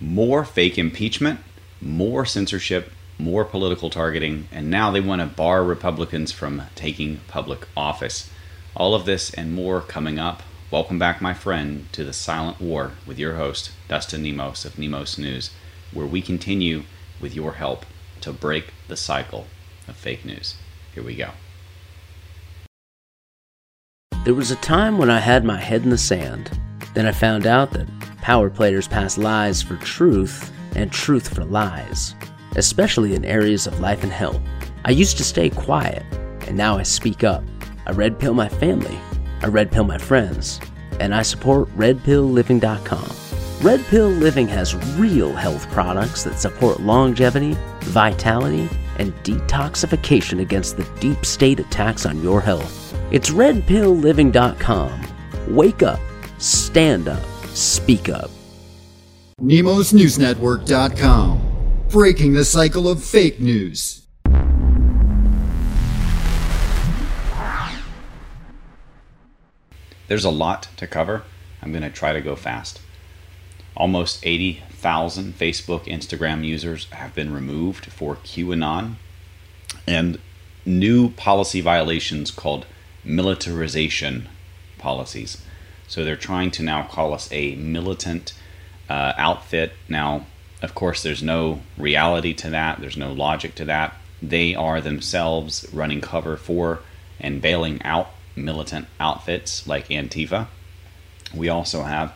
more fake impeachment, more censorship, more political targeting, and now they want to bar Republicans from taking public office. All of this and more coming up. Welcome back, my friend, to the Silent War with your host, Dustin Nemos of Nemos News, where we continue with your help to break the cycle of fake news. Here we go. There was a time when I had my head in the sand. Then I found out that power players pass lies for truth and truth for lies, especially in areas of life and health. I used to stay quiet, and now I speak up. I red pill my family, I red pill my friends, and I support redpillliving.com. Red Pill Living has real health products that support longevity, vitality, and detoxification against the deep state attacks on your health. It's redpillliving.com. Wake up, stand up, speak up. NemosNewsNetwork.com. Breaking the cycle of fake news. There's a lot to cover. I'm going to try to go fast. Almost 80,000 Facebook, Instagram users have been removed for QAnon. And new policy violations called militarization policies. So they're trying to now call us a militant uh, outfit. Now, of course, there's no reality to that, there's no logic to that. They are themselves running cover for and bailing out militant outfits like Antifa. We also have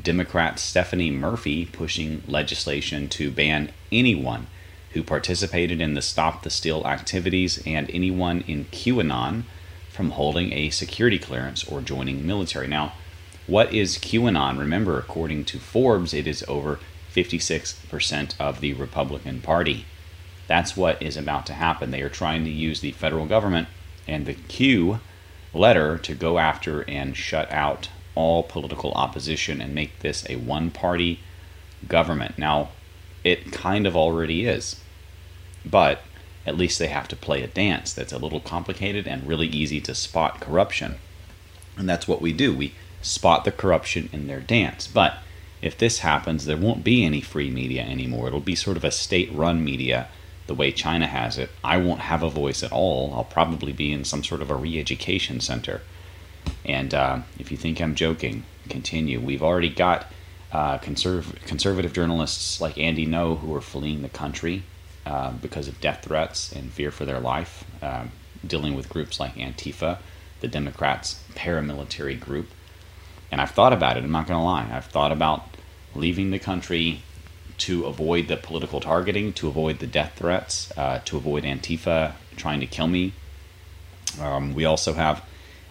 Democrat Stephanie Murphy pushing legislation to ban anyone who participated in the Stop the Steal activities and anyone in QAnon from holding a security clearance or joining military. Now, what is QAnon? Remember, according to Forbes, it is over 56% of the Republican Party. That's what is about to happen. They are trying to use the federal government and the Q letter to go after and shut out all political opposition and make this a one party government. Now, it kind of already is, but at least they have to play a dance that's a little complicated and really easy to spot corruption. And that's what we do. We spot the corruption in their dance. But if this happens, there won't be any free media anymore. It'll be sort of a state run media the way China has it. I won't have a voice at all. I'll probably be in some sort of a re education center. And uh, if you think I'm joking, continue. We've already got uh, conserv- conservative journalists like Andy Ngo who are fleeing the country uh, because of death threats and fear for their life, um, dealing with groups like Antifa, the Democrats' paramilitary group. And I've thought about it, I'm not going to lie. I've thought about leaving the country to avoid the political targeting, to avoid the death threats, uh, to avoid Antifa trying to kill me. Um, we also have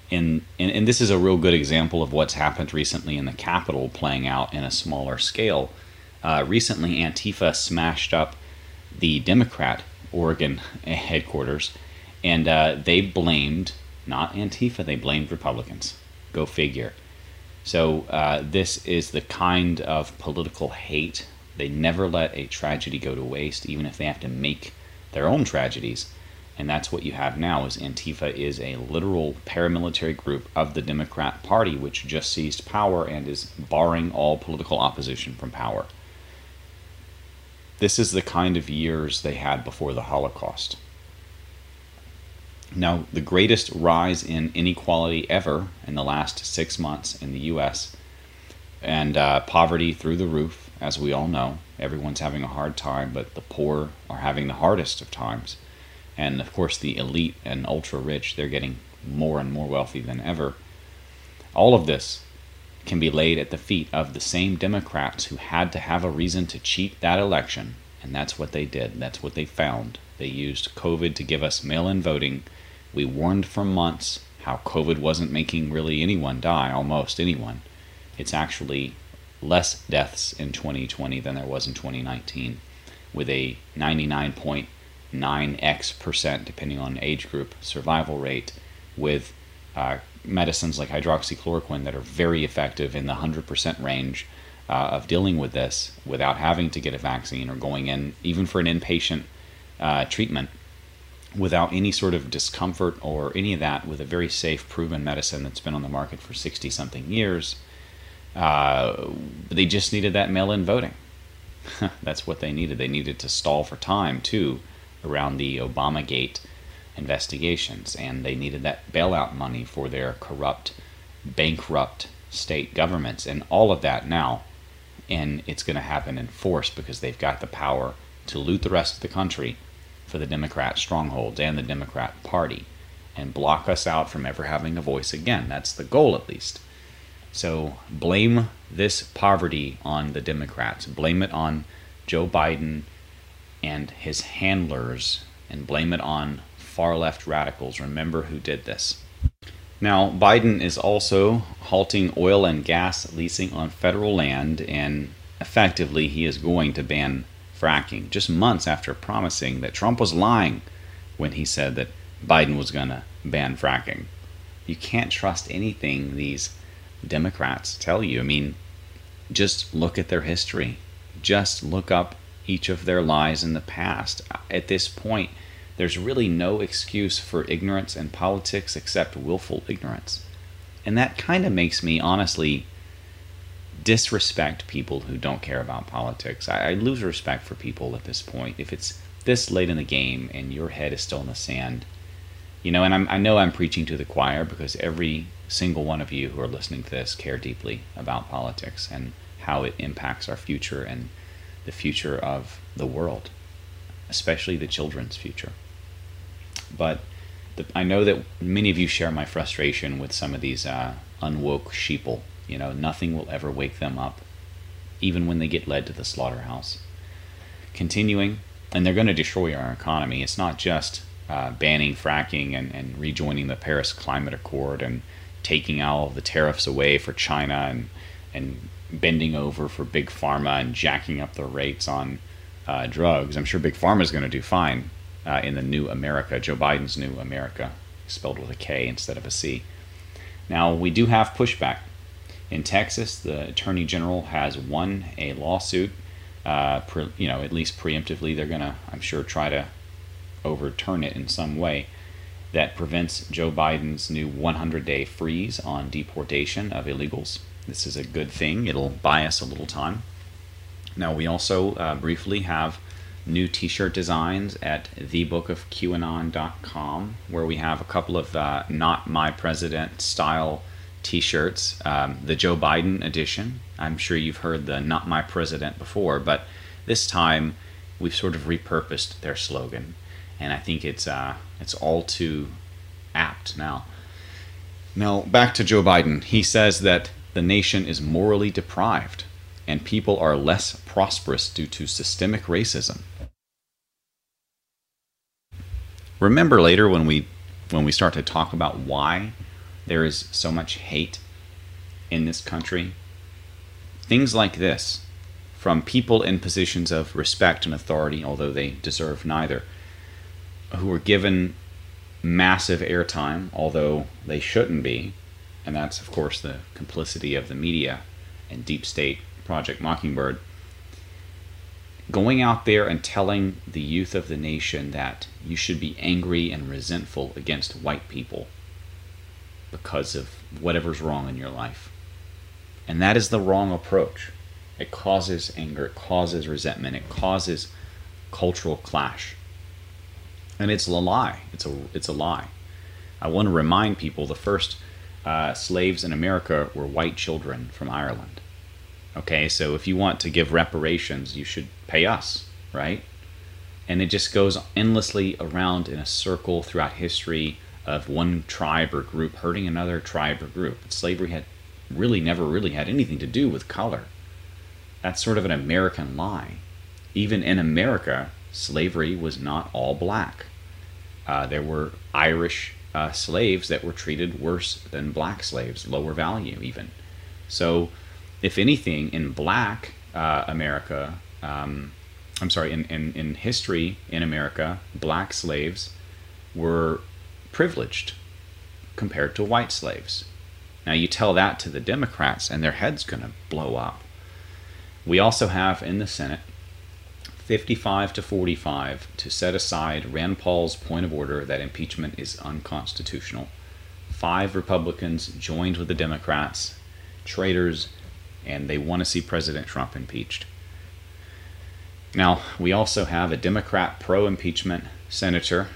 in, and, and this is a real good example of what's happened recently in the Capitol playing out in a smaller scale. Uh, recently, Antifa smashed up the Democrat Oregon headquarters, and uh, they blamed not Antifa, they blamed Republicans. Go figure. So, uh, this is the kind of political hate. They never let a tragedy go to waste, even if they have to make their own tragedies. And that's what you have now is antifa is a literal paramilitary group of the democrat party which just seized power and is barring all political opposition from power. This is the kind of years they had before the holocaust now the greatest rise in inequality ever in the last six months in the us and uh, poverty through the roof as we all know. Everyone's having a hard time but the poor are having the hardest of times. And of course the elite and ultra rich they're getting more and more wealthy than ever. All of this can be laid at the feet of the same democrats who had to have a reason to cheat that election and that's what they did. That's what they found. They used covid to give us mail-in voting we warned for months how covid wasn't making really anyone die almost anyone. It's actually less deaths in 2020 than there was in 2019 with a 99 point 9x percent, depending on age group, survival rate with uh, medicines like hydroxychloroquine that are very effective in the 100% range uh, of dealing with this without having to get a vaccine or going in, even for an inpatient uh, treatment, without any sort of discomfort or any of that, with a very safe, proven medicine that's been on the market for 60 something years. Uh, they just needed that mail in voting. That's what they needed. They needed to stall for time, too, around the Obamagate investigations. And they needed that bailout money for their corrupt, bankrupt state governments. And all of that now. And it's going to happen in force because they've got the power to loot the rest of the country for the Democrat strongholds and the Democrat Party and block us out from ever having a voice again. That's the goal, at least. So blame this poverty on the Democrats. Blame it on Joe Biden and his handlers, and blame it on far left radicals. Remember who did this. Now, Biden is also halting oil and gas leasing on federal land, and effectively, he is going to ban fracking just months after promising that Trump was lying when he said that Biden was going to ban fracking. You can't trust anything these Democrats tell you. I mean, just look at their history. Just look up each of their lies in the past. At this point, there's really no excuse for ignorance in politics except willful ignorance. And that kind of makes me honestly disrespect people who don't care about politics. I, I, lose respect for people at this point. If it's this late in the game and your head is still in the sand, you know, and I'm, I know I'm preaching to the choir because every single one of you who are listening to this care deeply about politics and how it impacts our future and the future of the world, especially the children's future. But the, I know that many of you share my frustration with some of these uh, unwoke sheeple. You know, nothing will ever wake them up, even when they get led to the slaughterhouse. Continuing, and they're going to destroy our economy. It's not just uh, banning fracking and, and rejoining the Paris Climate Accord and taking all the tariffs away for China and and bending over for big pharma and jacking up the rates on uh, drugs. I'm sure big pharma is going to do fine uh, in the new America, Joe Biden's new America, spelled with a K instead of a C. Now we do have pushback in Texas. The attorney general has won a lawsuit. Uh, pre, you know, at least preemptively, they're going to, I'm sure, try to overturn it in some way that prevents Joe Biden's new 100 day freeze on deportation of illegals. This is a good thing, it'll buy us a little time. Now, we also uh, briefly have new t shirt designs at thebookofqanon.com, where we have a couple of uh, Not My President style t shirts. Um, the Joe Biden edition. I'm sure you've heard the Not My President before, but this time we've sort of repurposed their slogan and I think it's uh, it's all too apt now. Now back to Joe Biden. He says that the nation is morally deprived and people are less prosperous due to systemic racism. Remember later when we when we start to talk about why there is so much hate in this country, things like this from people in positions of respect and authority, although they deserve neither who were given massive airtime, although they shouldn't be, and that's, of course, the complicity of the media and deep state Project Mockingbird. Going out there and telling the youth of the nation that you should be angry and resentful against white people because of whatever's wrong in your life. And that is the wrong approach. It causes anger, it causes resentment, it causes cultural clash and it's a lie. It's a it's a lie. I want to remind people the first uh, slaves in America were white children from Ireland. Okay, so if you want to give reparations, you should pay us, right? And it just goes endlessly around in a circle throughout history of one tribe or group hurting another tribe or group. But slavery had really never really had anything to do with color. That's sort of an American lie. Even in America, slavery was not all black. Uh, there were Irish uh, slaves that were treated worse than black slaves, lower value even. So, if anything, in black uh, America, um, I'm sorry, in, in, in history in America, black slaves were privileged compared to white slaves. Now, you tell that to the Democrats, and their head's going to blow up. We also have in the Senate 55 to 45 to set aside Rand Paul's point of order that impeachment is unconstitutional. Five Republicans joined with the Democrats, traitors, and they want to see President Trump impeached. Now, we also have a Democrat pro impeachment senator,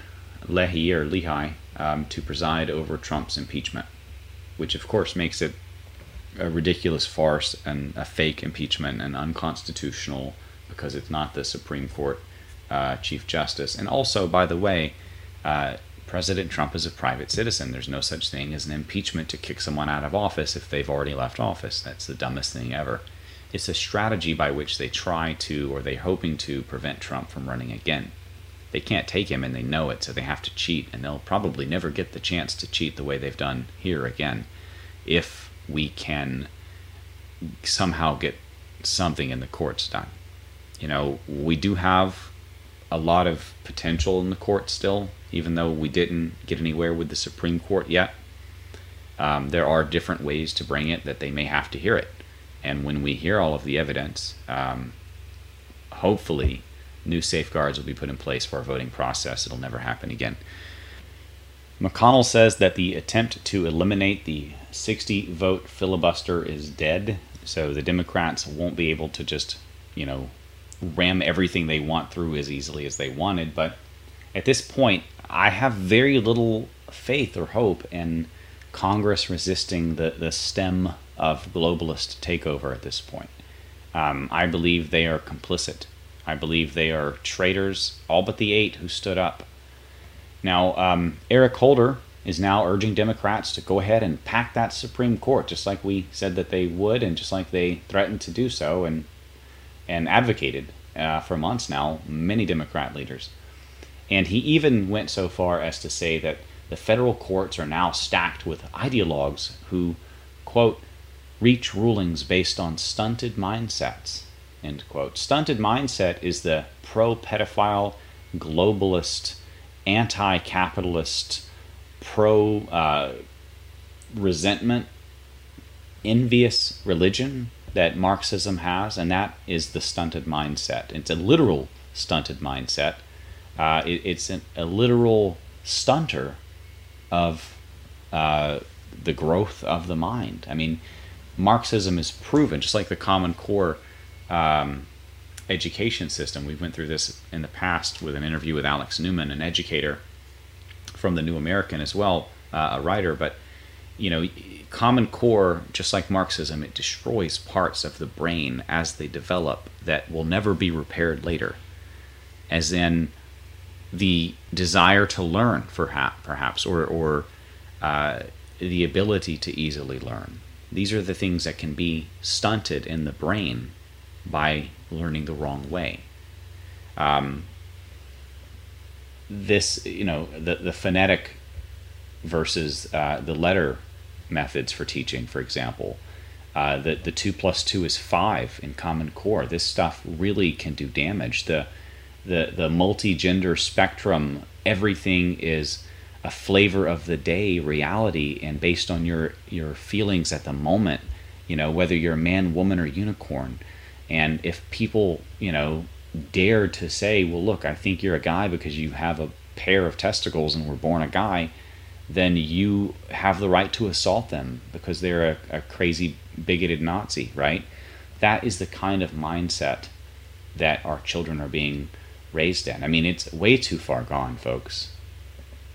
Leahy or Lehi, um, to preside over Trump's impeachment, which of course makes it a ridiculous farce and a fake impeachment and unconstitutional because it's not the Supreme Court uh, Chief Justice. And also, by the way, uh, President Trump is a private citizen. There's no such thing as an impeachment to kick someone out of office if they've already left office. That's the dumbest thing ever. It's a strategy by which they try to, or they're hoping to, prevent Trump from running again. They can't take him and they know it, so they have to cheat, and they'll probably never get the chance to cheat the way they've done here again if we can somehow get something in the courts done. You know, we do have a lot of potential in the court still, even though we didn't get anywhere with the Supreme Court yet. Um, there are different ways to bring it that they may have to hear it. And when we hear all of the evidence, um, hopefully new safeguards will be put in place for our voting process. It'll never happen again. McConnell says that the attempt to eliminate the 60 vote filibuster is dead, so the Democrats won't be able to just, you know, ram everything they want through as easily as they wanted. But at this point, I have very little faith or hope in Congress resisting the, the stem of globalist takeover at this point. Um, I believe they are complicit. I believe they are traitors, all but the eight who stood up. Now, um, Eric Holder is now urging Democrats to go ahead and pack that Supreme Court, just like we said that they would, and just like they threatened to do so and and advocated uh, for months now. Many Democrat leaders, and he even went so far as to say that the federal courts are now stacked with ideologues who, quote, reach rulings based on stunted mindsets. End quote. Stunted mindset is the pro pedophile, globalist, anti capitalist, pro uh, resentment, envious religion that Marxism has, and that is the stunted mindset. It's a literal stunted mindset. Uh, it, it's an, a literal stunter of uh, the growth of the mind. I mean, Marxism is proven, just like the Common Core um, education system. We went through this in the past with an interview with Alex Newman, an educator from the New American as well, uh, a writer. But you know, Common Core, just like Marxism, it destroys parts of the brain as they develop that will never be repaired later. As in the desire to learn, perhaps, or or uh, the ability to easily learn these are the things that can be stunted in the brain by learning the wrong way. Um, this, you know, the, the phonetic versus uh, the letter methods for teaching, for example. Uh, the, the 2 plus 2 is 5 in Common Core. This stuff really can do damage. The, the, the multi gender spectrum, everything is a flavor of the day reality and based on your your feelings at the moment you know whether you're a man woman or unicorn and if people you know dare to say well look i think you're a guy because you have a pair of testicles and were born a guy then you have the right to assault them because they're a, a crazy bigoted nazi right? That is the kind of mindset that our children are being raised in. I mean it's way too far gone folks.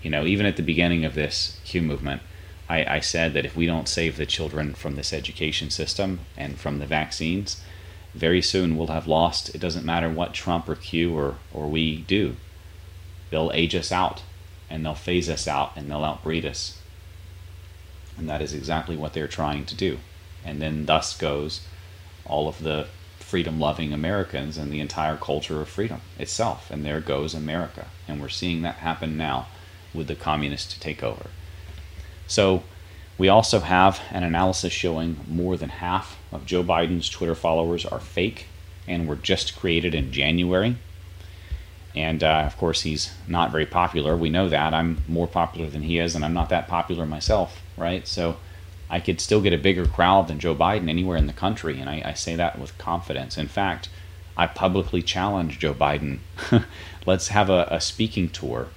You know, even at the beginning of this Q movement, I, I said that if we don't save the children from this education system and from the vaccines, very soon we'll have lost. It doesn't matter what Trump or Q or, or we do. They'll age us out and they'll phase us out and they'll outbreed us. And that is exactly what they're trying to do. And then thus goes all of the freedom loving Americans and the entire culture of freedom itself. And there goes America. And we're seeing that happen now with the communists to take over. So we also have an analysis showing more than half of Joe Biden's Twitter followers are fake and were just created in January. And uh, of course, he's not very popular. We know that. I'm more popular than he is, and I'm not that popular myself, right? So I could still get a bigger crowd than Joe Biden anywhere in the country, and I, I say that with confidence. In fact, I publicly challenge Joe Biden. Let's have a, a speaking tour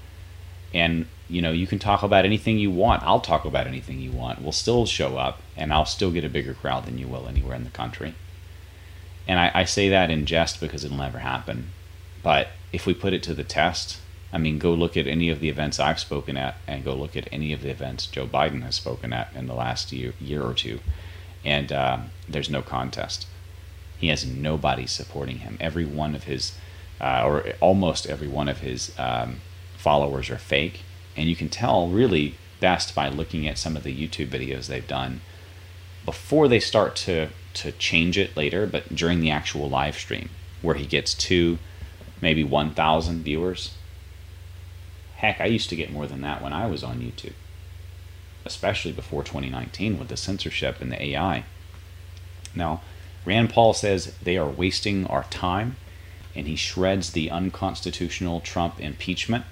and you know you can talk about anything you want i'll talk about anything you want we'll still show up and i'll still get a bigger crowd than you will anywhere in the country And I, I say that in jest because it'll never happen. But if we put it to the test, I mean, go look at any of the events I've spoken at, and go look at any of the events Joe Biden has spoken at in the last year, year or two, and uh, there's no contest. He has nobody supporting him. Every one of his, uh, or almost every one of his um, followers are fake, and you can tell really best by looking at some of the YouTube videos they've done before they start to to change it later, but during the actual live stream where he gets two, maybe 1,000 viewers Heck, I used to get more than that when I was on YouTube, especially before 2019 with the censorship and the AI. Now, Rand Paul says they are wasting our time, and he shreds the unconstitutional Trump impeachment,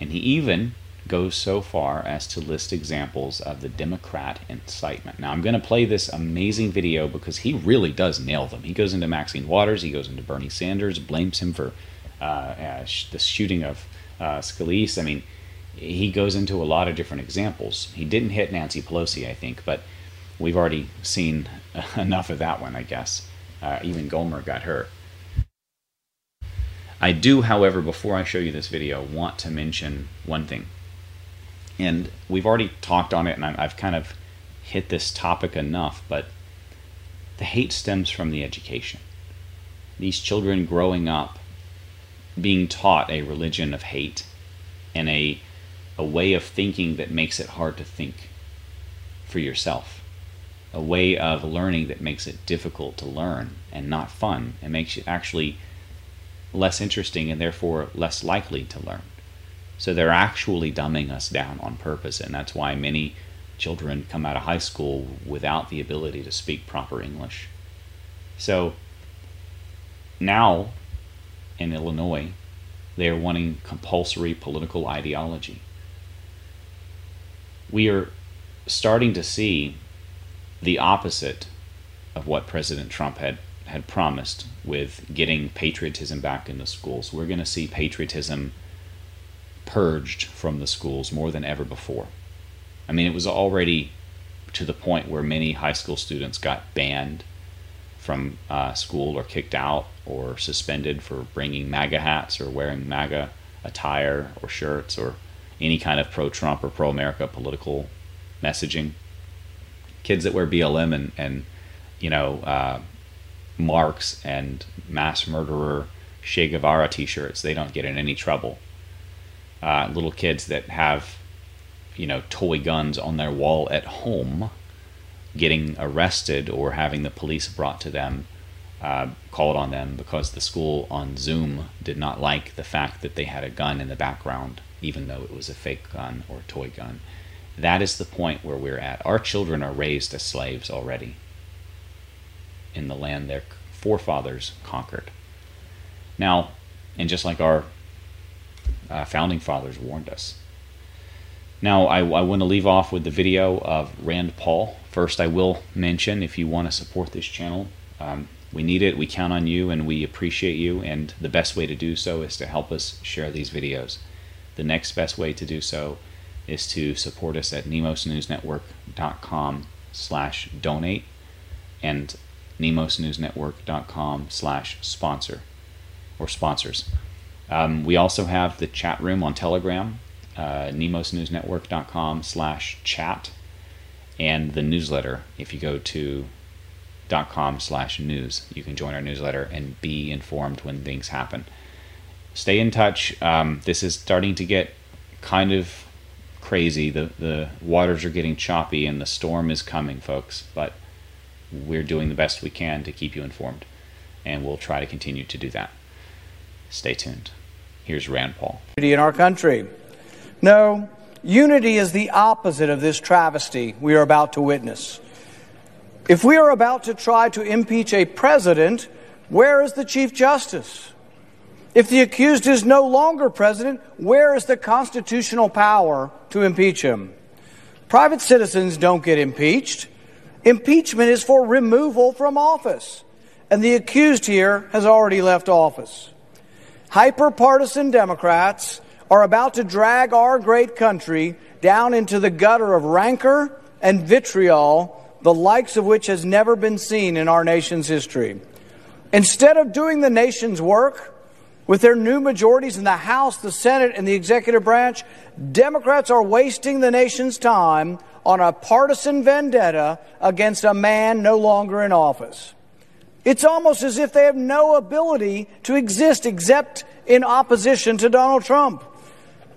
and he even goes so far as to list examples of the Democrat incitement. Now, I'm going to play this amazing video because he really does nail them. He goes into Maxine Waters, he goes into Bernie Sanders, blames him for uh, uh, the shooting of uh, Scalise. I mean, he goes into a lot of different examples. He didn't hit Nancy Pelosi, I think, but we've already seen enough of that one, I guess. Uh, even Gohmert got hurt. I do, however, before I show you this video, want to mention one thing. And we've already talked on it, and I've kind of hit this topic enough, but the hate stems from the education. These children growing up being taught a religion of hate and a, a way of thinking that makes it hard to think for yourself, a way of learning that makes it difficult to learn and not fun and makes it actually less interesting and therefore less likely to learn. So they're actually dumbing us down on purpose, and that's why many children come out of high school without the ability to speak proper English. So now in Illinois, they are wanting compulsory political ideology. We are starting to see the opposite of what President Trump had, had promised with getting patriotism back in the schools. We're going to see patriotism purged from the schools more than ever before. I mean, it was already to the point where many high school students got banned from uh, school or kicked out or suspended for bringing MAGA hats or wearing MAGA attire or shirts or any kind of pro Trump or pro America political messaging. Kids that wear BLM and, and you know, uh, Marx and mass murderer Che Guevara t shirts, they don't get in any trouble. Uh, little kids that have, you know, toy guns on their wall at home getting arrested or having the police brought to them, uh, called on them because the school on Zoom did not like the fact that they had a gun in the background, even though it was a fake gun or toy gun. That is the point where we're at. Our children are raised as slaves already in the land their forefathers conquered. Now, and just like our uh, founding fathers warned us, now, I, I want to leave off with the video of Rand Paul. First, I will mention if you want to support this channel, um, we need it, we count on you, and we appreciate you. And the best way to do so is to help us share these videos. The next best way to do so is to support us at nemosnewsnetwork.com slash donate and nemosnewsnetwork.com slash sponsor or sponsors. Um, we also have the chat room on Telegram uh, nemosnewsnetwork.com slash chat and the newsletter. If you go to dot com slash news you can join our newsletter and be informed when things happen. Stay in touch. Um, this is starting to get kind of crazy. The, the waters are getting choppy and the storm is coming folks but we're doing the best we can to keep you informed and we'll try to continue to do that stay tuned here's rand paul Unity in our country no, unity is the opposite of this travesty we are about to witness. If we are about to try to impeach a president, where is the Chief Justice? If the accused is no longer president, where is the constitutional power to impeach him? Private citizens don't get impeached. Impeachment is for removal from office. And the accused here has already left office. Hyper partisan Democrats are about to drag our great country down into the gutter of rancor and vitriol, the likes of which has never been seen in our nation's history. Instead of doing the nation's work with their new majorities in the House, the Senate, and the executive branch, Democrats are wasting the nation's time on a partisan vendetta against a man no longer in office. It's almost as if they have no ability to exist except in opposition to Donald Trump.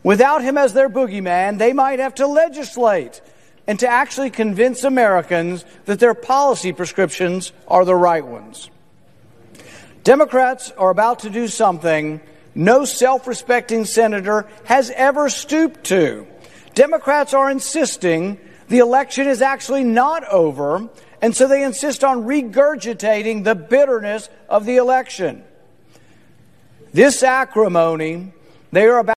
Without him as their boogeyman, they might have to legislate and to actually convince Americans that their policy prescriptions are the right ones. Democrats are about to do something no self respecting senator has ever stooped to. Democrats are insisting the election is actually not over, and so they insist on regurgitating the bitterness of the election. This acrimony they are about